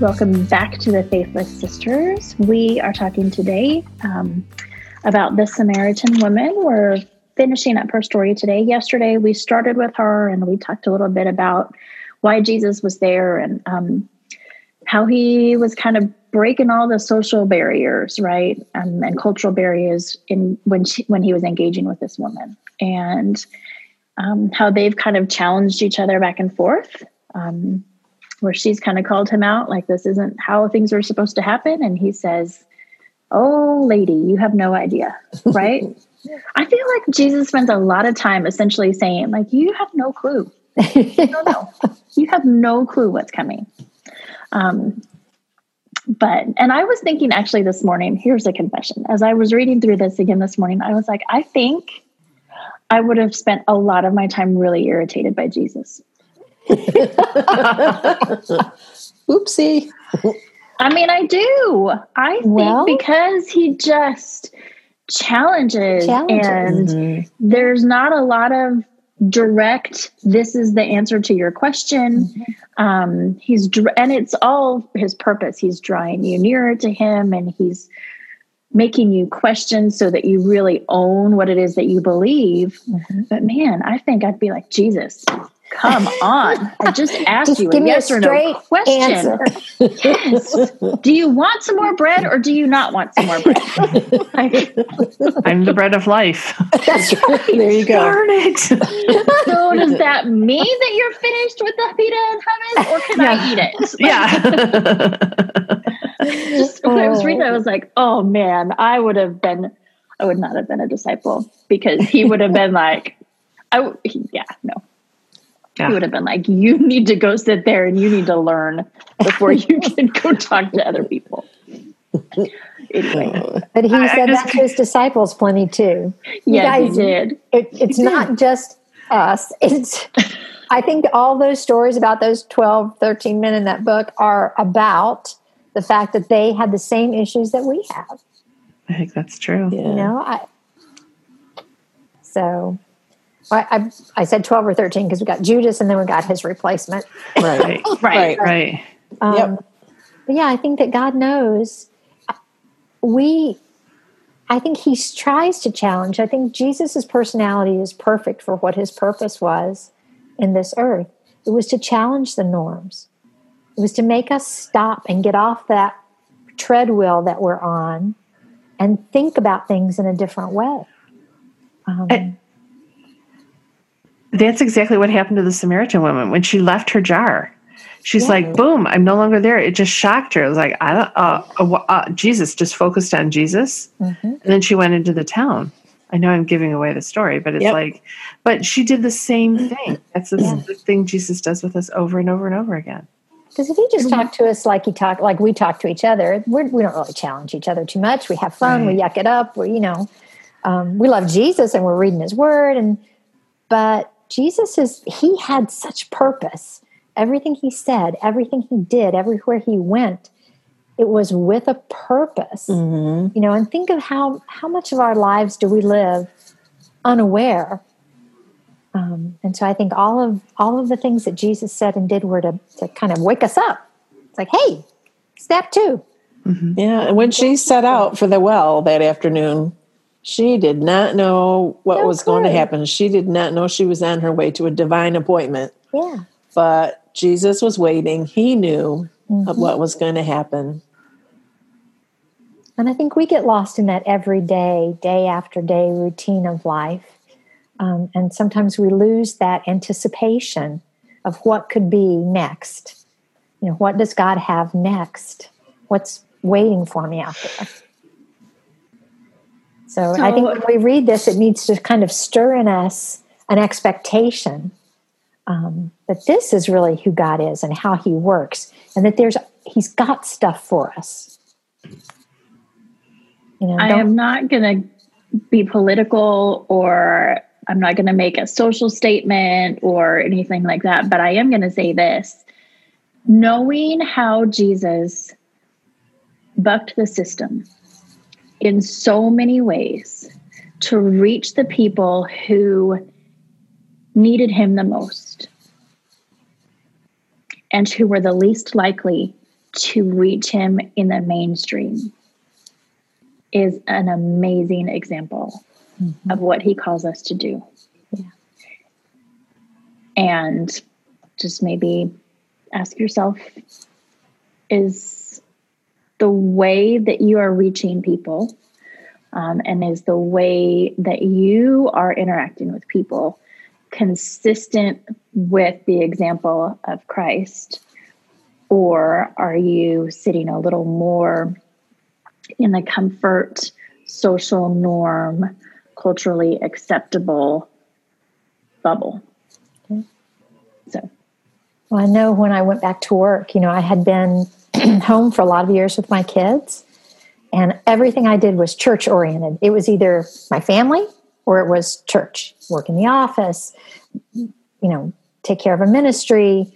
welcome back to the Faith Lift Sisters. We are talking today um, about the Samaritan woman. We're finishing up her story today. Yesterday, we started with her and we talked a little bit about why Jesus was there and um, how he was kind of breaking all the social barriers, right, um, and cultural barriers in when she, when he was engaging with this woman, and um, how they've kind of challenged each other back and forth. Um, where she's kind of called him out, like this isn't how things are supposed to happen, and he says, "Oh, lady, you have no idea, right?" I feel like Jesus spends a lot of time essentially saying, like, you have no clue. You don't know. you have no clue what's coming. Um, but, and I was thinking actually this morning, here's a confession. As I was reading through this again this morning, I was like, I think I would have spent a lot of my time really irritated by Jesus. Oopsie. I mean, I do. I think Well- because he just challenges, Challenges. and Mhm. there's not a lot of direct this is the answer to your question um he's and it's all his purpose he's drawing you nearer to him and he's making you question so that you really own what it is that you believe but man i think i'd be like jesus come on i just asked Just you give a me a yes or no question answer. yes do you want some more bread or do you not want some more bread like, I'm the bread of life. That's right. There you go. Darn it. So does that mean that you're finished with the pita and hummus, or can I eat it? Like, yeah. just when I was reading, I was like, oh man, I would have been, I would not have been a disciple because he would have been like, I, w- he- yeah, no, he would have been like, you need to go sit there and you need to learn before you can go talk to other people. Anyway, oh. But he I- I said just- that to his disciples plenty too. You yeah, he did. It, it's not just us. It's I think all those stories about those 12, 13 men in that book are about the fact that they had the same issues that we have. I think that's true. Yeah. You know, I so I, I, I said 12 or 13 because we got Judas and then we got his replacement. Right. Right. Right. Right. Um, Yep. But yeah, I think that God knows. We, I think He tries to challenge. I think Jesus' personality is perfect for what His purpose was in this earth. It was to challenge the norms. It was to make us stop and get off that treadwheel that we're on and think about things in a different way. Um, And- That's exactly what happened to the Samaritan woman when she left her jar. She's Yeah. like, boom, I'm no longer there. It just shocked her. It was like, I don't, uh, uh, uh, Jesus just focused on Jesus. mhm. And then she went into the town. I know I'm giving away the story, but it's Yep. like, but she did the same thing. That's the, Yeah. the thing Jesus does with us over and over and over again. Because if he just talked to us like he talked, like we talk to each other, we're, we don't really challenge each other too much. We have fun. We yuck it up. We, you know, um, we love Jesus and we're reading His Word. And but Jesus is he had such purpose. Everything he said, everything he did, everywhere he went, it was with a purpose. Mhm. You know, and think of how how much of our lives do we live unaware. Um, and so I think all of all of the things that Jesus said and did were to, to kind of wake us up. It's like, hey, step two. Yeah. And when she set out for the well that afternoon, she did not know what No was going to happen. She did not know she was on her way to a divine appointment. Yeah. But Jesus was waiting. He knew Mm-hmm. of what was going to happen. And I think we get lost in that everyday, day after day routine of life. Um, and sometimes we lose that anticipation of what could be next. You know, what does God have next? What's waiting for me out there? So, I think when we read this, it needs to kind of stir in us an expectation um, that this is really who God is and how He works, and that there's he's got stuff for us. You know, I am not going to be political or I'm not going to make a social statement or anything like that, but I am going to say this. Knowing how Jesus bucked the system in so many ways to reach the people who needed him the most and who were the least likely to reach him in the mainstream is an amazing example mm-hmm. of what he calls us to do. Yeah. And just maybe ask yourself is the way that you are reaching people um, and is the way that you are interacting with people consistent with the example of Christ? Or are you sitting a little more in the comfort, social norm, culturally acceptable bubble? So. Well, I know when I went back to work, you know, I had been home for a lot of years with my kids, and everything I did was church oriented. It was either my family or it was church, work in the office, you know, take care of a ministry,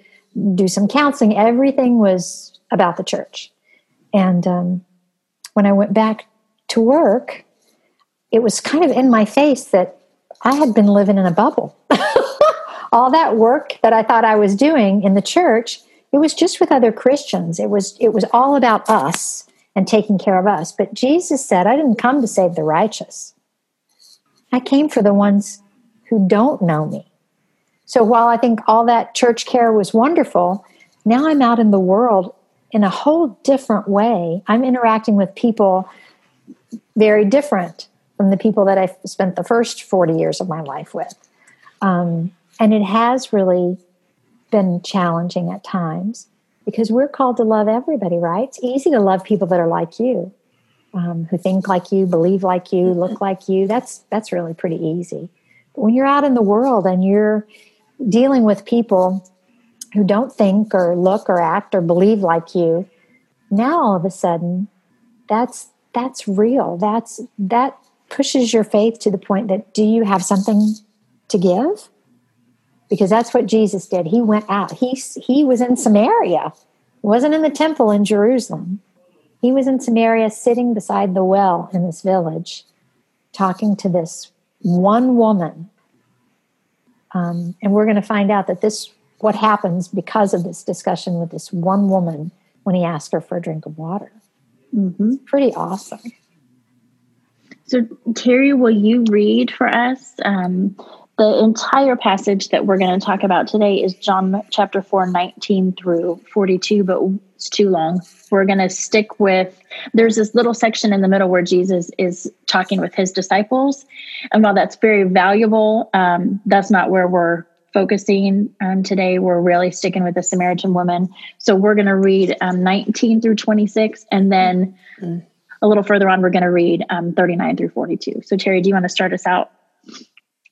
do some counseling. Everything was about the church. And um, when I went back to work, it was kind of in my face that I had been living in a bubble. All that work that I thought I was doing in the church, it was just with other Christians. It was it was all about us and taking care of us. But Jesus said, I didn't come to save the righteous. I came for the ones who don't know me. So while I think all that church care was wonderful, now I'm out in the world in a whole different way. I'm interacting with people very different from the people that I spent the first 40 years of my life with. Um, and it has really been challenging at times because we're called to love everybody, right? It's easy to love people that are like you um, who think like you, believe like you, look like you. That's that's really pretty easy. But when you're out in the world and you're dealing with people who don't think or look or act or believe like you, now all of a sudden, that's that's real. That's that pushes your faith to the point that do you have something to give? Because that's what Jesus did. He went out. He he was in Samaria. wasn't in the temple in Jerusalem. He was in Samaria sitting beside the well in this village, talking to this one woman. Um, and we're going to find out that this, what happens because of this discussion with this one woman when he asked her for a drink of water. Mm-hmm. Pretty awesome. So, Terry, will you read for us um, the entire passage that we're going to talk about today is John chapter 4, 19 through 42, but it's too long. We're going to stick with, there's this little section in the middle where Jesus is talking with his disciples. And while that's very valuable, um, that's not where we're focusing um, today. We're really sticking with the Samaritan woman. So we're going to read um, 19 through 26, and then mm. a little further on, we're going to read um, 39 through 42. So, Terry, do you want to start us out?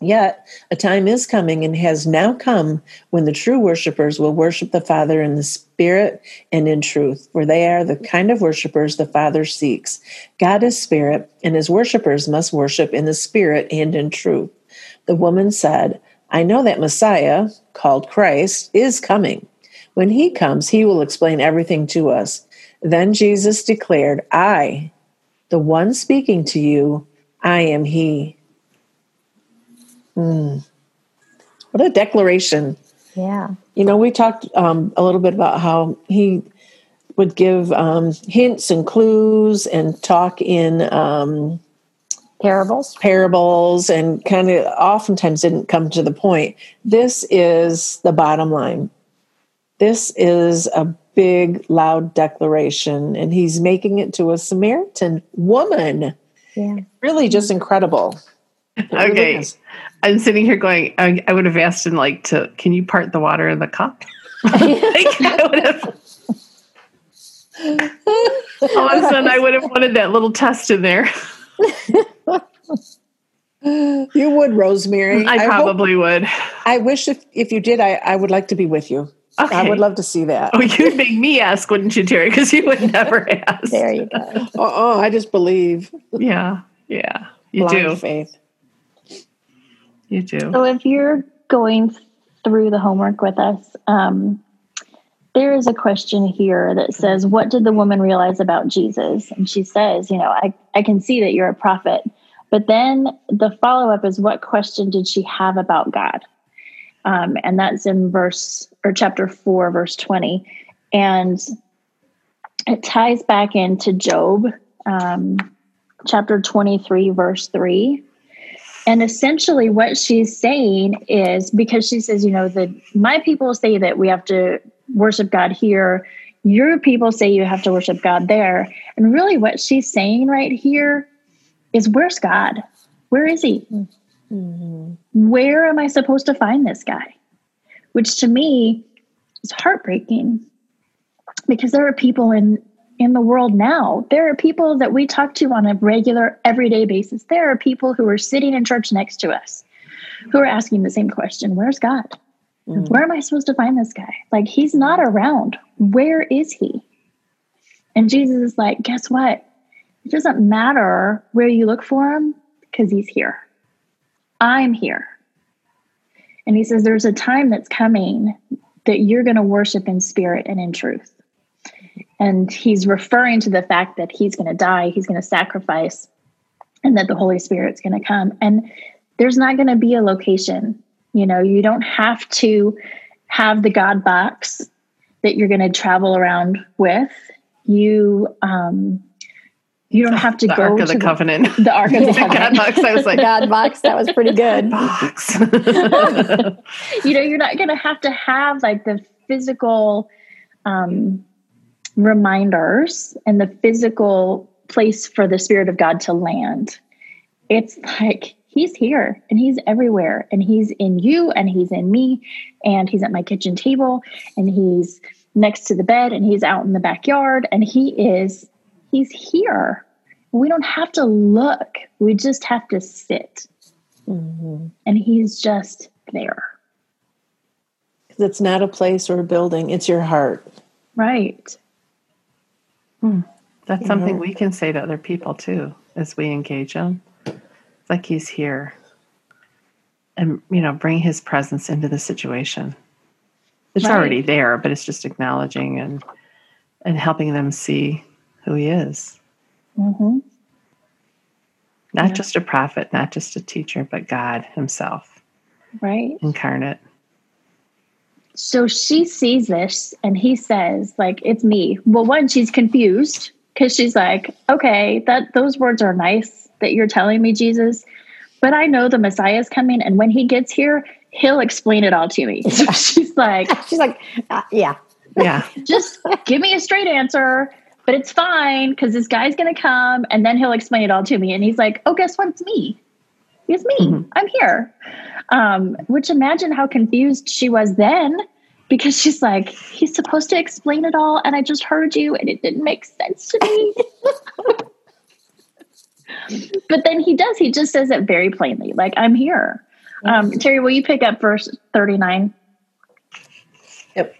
Yet a time is coming and has now come when the true worshippers will worship the Father in the Spirit and in truth, for they are the kind of worshippers the Father seeks. God is Spirit, and his worshippers must worship in the Spirit and in truth. The woman said, I know that Messiah, called Christ, is coming. When he comes, he will explain everything to us. Then Jesus declared, I, the one speaking to you, I am he. Mm. What a declaration. Yeah. You know, we talked um, a little bit about how he would give um, hints and clues and talk in um, parables parables and kind of oftentimes didn't come to the point this is the bottom line this is a big, loud declaration, and he's making it to a Samaritan woman. Yeah. Really just incredible. It Okay. is. I'm sitting here going, I, I would have asked him like to, can you part the water in the cup? like I would have. All of a sudden, I would have wanted that little test in there. You would, Rosemary. I hope- probably would. I wish if, if you did, I, I would like to be with you. I would love to see that. Oh, you'd make me ask, wouldn't you, Terry? Because you would never ask. There you go. Oh, oh, I just believe. Yeah, yeah, you Blind do. faith. You do. So if you're going through the homework with us, um, there is a question here that says, What did the woman realize about Jesus? And she says, You know, I, I can see that you're a prophet. But then the follow up is, What question did she have about God? Um, and that's in verse or chapter 4, verse 20. And it ties back into Job, um, chapter 23, verse 3. And essentially, what she's saying is because she says, you know, that my people say that we have to worship God here, your people say you have to worship God there. And really, what she's saying right here is, where's God? Where is he? Mm-hmm. Where am I supposed to find this guy? Which to me is heartbreaking because there are people in in the world now. There are people that we talk to on a regular, everyday basis. There are people who are sitting in church next to us who are asking the same question Where's God? Mm. Where am I supposed to find this guy? Like, he's not around. Where is he? And Jesus is like, Guess what? It doesn't matter where you look for him because he's here. I'm here. And he says, There's a time that's coming that you're going to worship in spirit and in truth. And he's referring to the fact that he's going to die, he's going to sacrifice, and that the Holy Spirit's going to come. And there's not going to be a location. You know, you don't have to have the God box that you're going to travel around with. You, um, you don't have to the go Ark of to the Covenant. the Ark of the God box. I was like, God box, that was pretty good. box. you know you're not going to have to have like the physical um, reminders and the physical place for the spirit of god to land it's like he's here and he's everywhere and he's in you and he's in me and he's at my kitchen table and he's next to the bed and he's out in the backyard and he is he's here we don't have to look we just have to sit Mhm. and he's just there 'Cause It's not a place or a building, it's your heart. Right. That's You something know. we can say to other people too as we engage them. It's like he's here. And, you know, bring his presence into the situation. It's Right. already there, but it's just acknowledging and and helping them see who he is. hmm Not Yeah. just a prophet, not just a teacher, but God himself Right. incarnate. So she sees this and he says, like, it's me. Well, one, she's confused because she's like, okay, that those words are nice that you're telling me, Jesus, but I know the Messiah is coming, and when he gets here, he'll explain it all to me. So she's like, She's like, uh, yeah. Yeah. just give me a straight answer, but it's fine because this guy's going to come and then he'll explain it all to me. And he's like, oh, guess what? It's me. It's me. Mhm. I'm here. Um, which imagine how confused she was then because she's like, he's supposed to explain it all. And I just heard you and it didn't make sense to me. but then he does. He just says it very plainly like, I'm here. Um, Terry, will you pick up verse 39? Yep.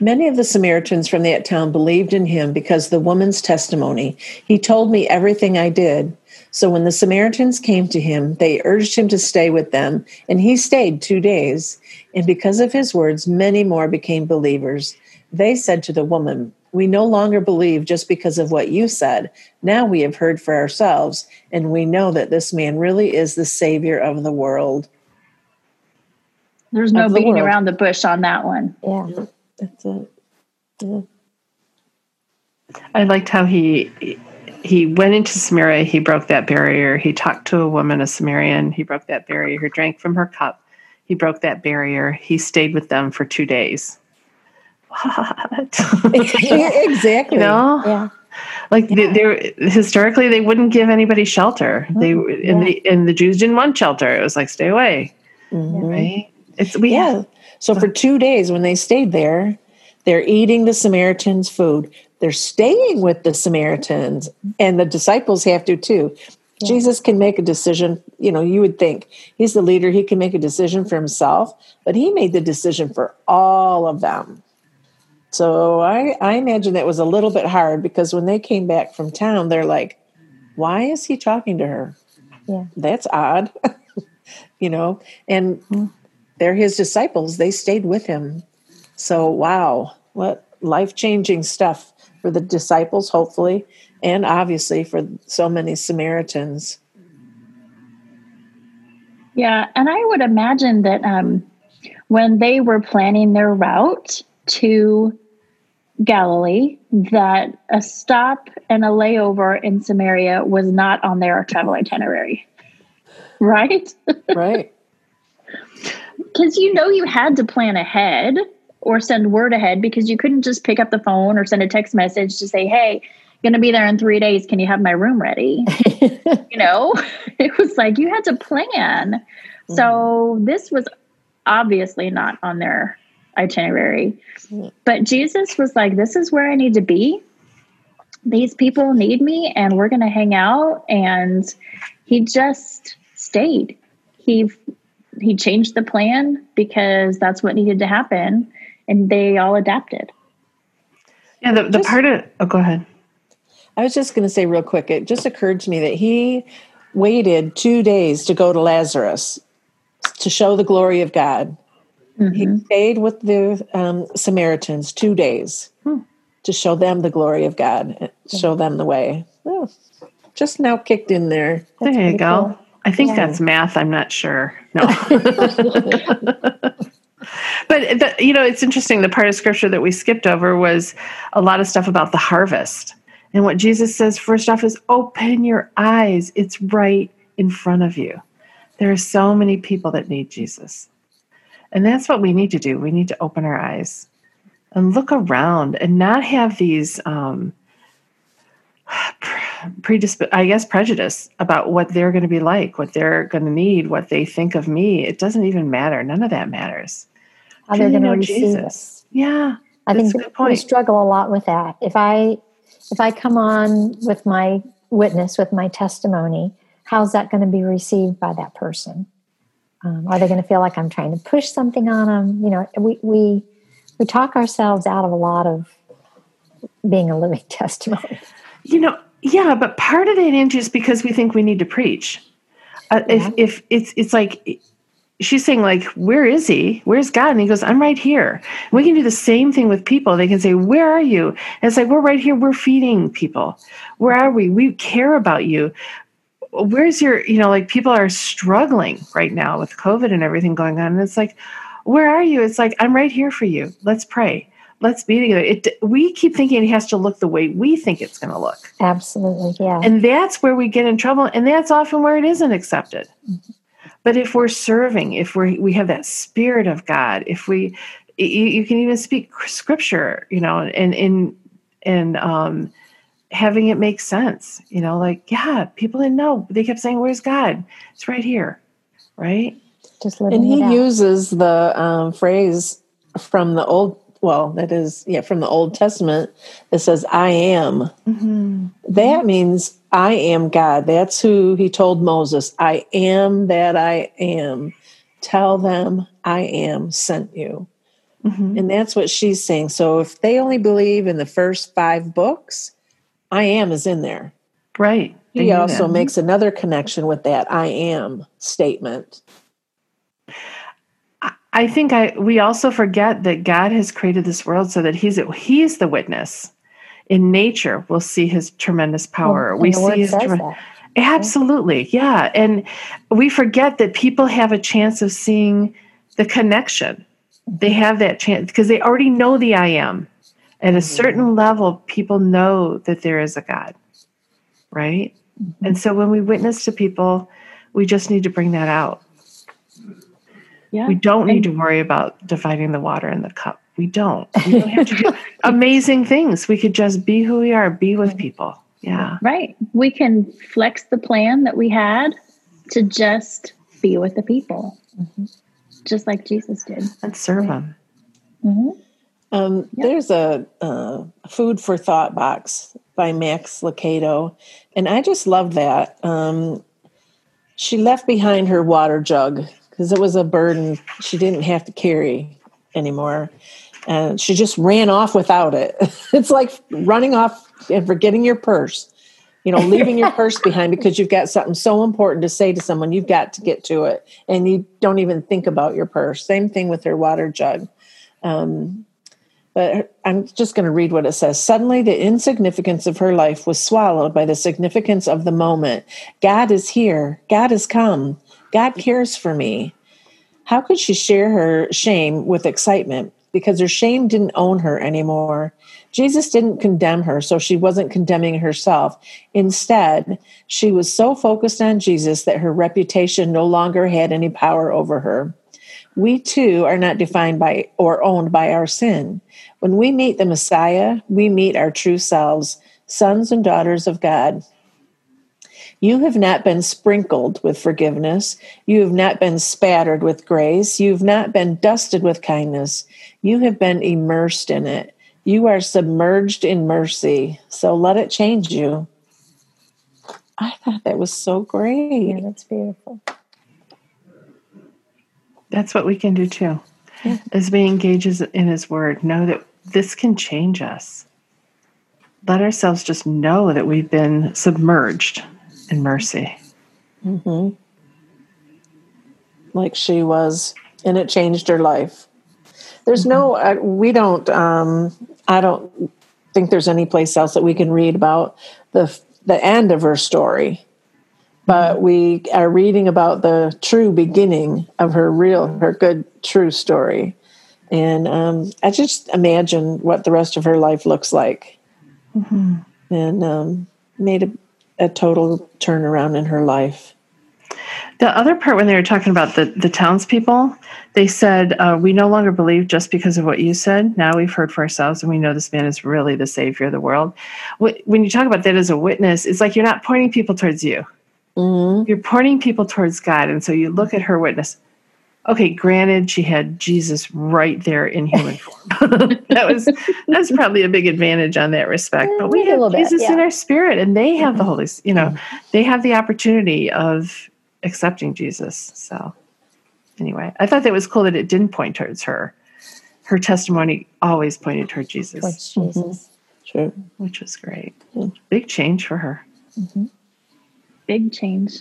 Many of the Samaritans from that town believed in him because the woman's testimony. He told me everything I did. So when the Samaritans came to him, they urged him to stay with them, and he stayed two days. And because of his words, many more became believers. They said to the woman, We no longer believe just because of what you said. Now we have heard for ourselves, and we know that this man really is the Savior of the world. There's no the beating world. around the bush on that one. Yeah. That's it. Yeah. I liked how he he went into Samaria, he broke that barrier. He talked to a woman, a Samaritan, he broke that barrier. He drank from her cup. He broke that barrier. He stayed with them for 2 days. what? exactly. you know, Yeah. like they, they historically they wouldn't give anybody shelter. They and the and the Jews didn't want shelter. It was like stay away, Mhm. right? It's we Yeah. So for two days, when they stayed there, they're eating the Samaritans' food. They're staying with the Samaritans, and the disciples have to too. Jesus can make a decision. You know, you would think he's the leader, he can make a decision for himself, but he made the decision for all of them. So I, I imagine that was a little bit hard because when they came back from town, they're like, why is he talking to her? Yeah. That's odd. you know, and hmm. they're his disciples. They stayed with him. So, wow, what life changing stuff for the disciples, hopefully, and obviously for so many Samaritans. Yeah, and I would imagine that um, when they were planning their route to Galilee, that a stop and a layover in Samaria was not on their travel itinerary, right? Right. Because you know you had to plan ahead or send word ahead because you couldn't just pick up the phone or send a text message to say, "Hey, going to be there in three days. Can you have my room ready?" you know, it was like you had to plan. So mm-hmm. this was obviously not on their itinerary. Mm-hmm. But Jesus was like, This is where I need to be. These people need me, and we're going to hang out. And he just stayed. He he changed the plan because that's what needed to happen, and they all adapted. yeah. The, the Just- part of oh, go ahead. I was just going to say real quick, it just occurred to me that he waited two days to go to Lazarus to show the glory of God. He mm-hmm. stayed with the um, Samaritans two days hmm. to show them the glory of God, and show them the way. Oh, just now kicked in there. There you go. cool. I think Yeah. that's math. I'm not sure. No. but the, you know, it's interesting. The part of scripture that we skipped over was a lot of stuff about the harvest. And what Jesus says first off is open your eyes. It's right in front of you. There are so many people that need Jesus. And that's what we need to do. We need to open our eyes and look around and not have these um, predisp- I guess prejudice about what they're going to be like, what they're going to need, what they think of me. It doesn't even matter. None of that matters. How they're going to receive Jesus. it. Yeah, I think we struggle a lot with that. If I if I come on with my witness, with my testimony, how's that going to be received by that person? Um, are they going to feel like I'm trying to push something on them? You know, we we we talk ourselves out of a lot of being a living testimony. You know, yeah, but part of it, Angie, is because we think we need to preach. Uh, Yeah. If if it's it's like she's saying, like, where is he? Where's God? And he goes, I'm right here. We can do the same thing with people. They can say, Where are you? And it's like, we're right here. We're feeding people. Where are we? We care about you. Where's your, you know, like people are struggling right now with COVID and everything going on. And it's like, where are you? It's like, I'm right here for you. Let's pray. Let's be together. It, we keep thinking it has to look the way we think it's going to look. Absolutely, yeah. And that's where we get in trouble. And that's often where it isn't accepted. Mm-hmm. But if we're serving, if we we have that spirit of God, if we, you, you can even speak scripture, you know, and in and um, having it make sense, you know, like yeah, people didn't know. They kept saying, "Where's God?" It's right here, right? Just living And he out. uses the um, phrase from the old, well, that is, yeah, from the Old Testament that says, I am. That means I am God. That's who he told Moses, I am that I am. Tell them I am sent you. Mm-hmm. And that's what she's saying. So if they only believe in the first five books, I am is in there. Right. They He also that. makes another connection with that I am statement. I think I we also forget that God has created this world so that he's he's the witness. In nature, we'll see his tremendous power. And we see his says. Absolutely. Yeah. And we forget that people have a chance of seeing the connection. They have that chance because they already know the I am. At a mm-hmm. certain level, people know that there is a God, right? Mm-hmm. And so when we witness to people, we just need to bring that out. Yeah. We don't need to worry about dividing the water in the cup. We don't. We don't have to do amazing things. We could just be who we are, be with people. Yeah. Right. We can flex the plan that we had to just be with the people, mm-hmm. just like Jesus did. And serve them. Mm-hmm. Um, yep. There's a uh, food for thought box by Max Lucado, and I just love that. Um, she left behind her water jug because it was a burden she didn't have to carry anymore, and she just ran off without it. it's like running off and forgetting your purse. You know, leaving your purse behind because you've got something so important to say to someone, you've got to get to it, and you don't even think about your purse. Same thing with her water jug. Um, but I'm just going to read what it says. Suddenly, the insignificance of her life was swallowed by the significance of the moment. God is here. God has come. God cares for me. How could she share her shame with excitement? Because her shame didn't own her anymore. Jesus didn't condemn her, so she wasn't condemning herself. Instead, she was so focused on Jesus that her reputation no longer had any power over her. We too are not defined by or owned by our sin. When we meet the Messiah, we meet our true selves, sons and daughters of God. You have not been sprinkled with forgiveness. You have not been spattered with grace. You have not been dusted with kindness. You have been immersed in it. You are submerged in mercy. So let it change you. I thought that was so great. Yeah, that's beautiful. That's what we can do too. Yeah. As we engage in His Word, know that this can change us. Let ourselves just know that we've been submerged in mercy. Mm-hmm. Like she was, and it changed her life. There's mm-hmm. no, uh, we don't, um, I don't think there's any place else that we can read about the the end of her story but mm-hmm. we are reading about the true beginning of her real her good true story and um, I just imagine what the rest of her life looks like, mm-hmm. and um, made a, a, total turnaround in her life. The other part, when they were talking about the the townspeople, they said, uh, "We no longer believe just because of what you said. Now we've heard for ourselves, and we know this man is really the savior of the world." When you talk about that as a witness, it's like you're not pointing people towards you. Mm-hmm. You're pointing people towards God, and so you look at her witness okay, granted, she had Jesus right there in human form. that was that's probably a big advantage on that respect. But we have Jesus bit, yeah. in our spirit, and they have the Holy. You know, they have the opportunity of accepting Jesus. So, anyway, I thought that was cool that it didn't point towards her. Her testimony always pointed toward Jesus. Towards Jesus. Mm-hmm. Sure. Which was great. Big change for her. Mm-hmm. Big change.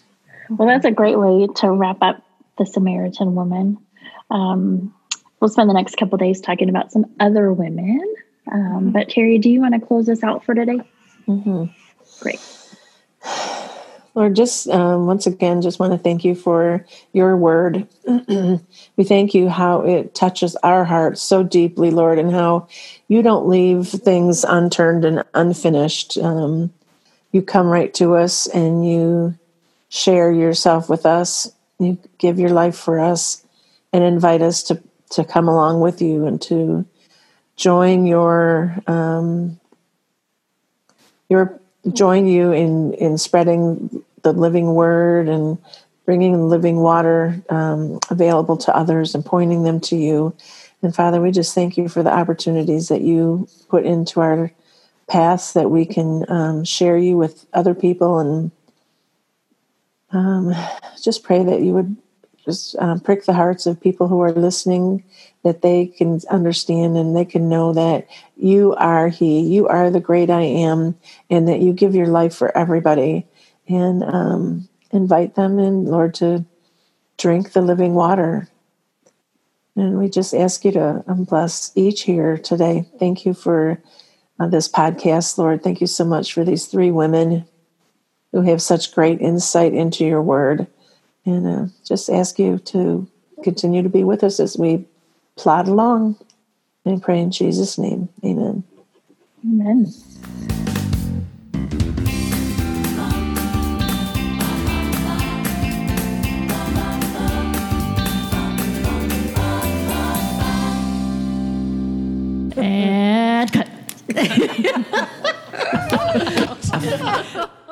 Well, that's a great way to wrap up the Samaritan woman. Um, we'll spend the next couple days talking about some other women. Um, mm-hmm. but Terry, do you want to close us out for today? Mm-hmm. Great. Lord, just um, once again, just want to thank you for your word. we thank you how it touches our hearts so deeply, Lord, and how you don't leave things unturned and unfinished. Um, you come right to us and you share yourself with us you give your life for us and invite us to, to come along with you and to join your um, your join you in in spreading the living word and bringing living water um, available to others and pointing them to you. And Father, we just thank you for the opportunities that you put into our paths that we can um, share you with other people and um, just pray that you would just um, prick the hearts of people who are listening, that they can understand and they can know that you are He, you are the great I am, and that you give your life for everybody. And um, invite them in, Lord, to drink the living water. And we just ask you to um, bless each here today. Thank you for uh, this podcast, Lord. Thank you so much for these three women who have such great insight into your word. And uh, just ask you to continue to be with us as we plod along and pray in Jesus' name. Amen. Amen.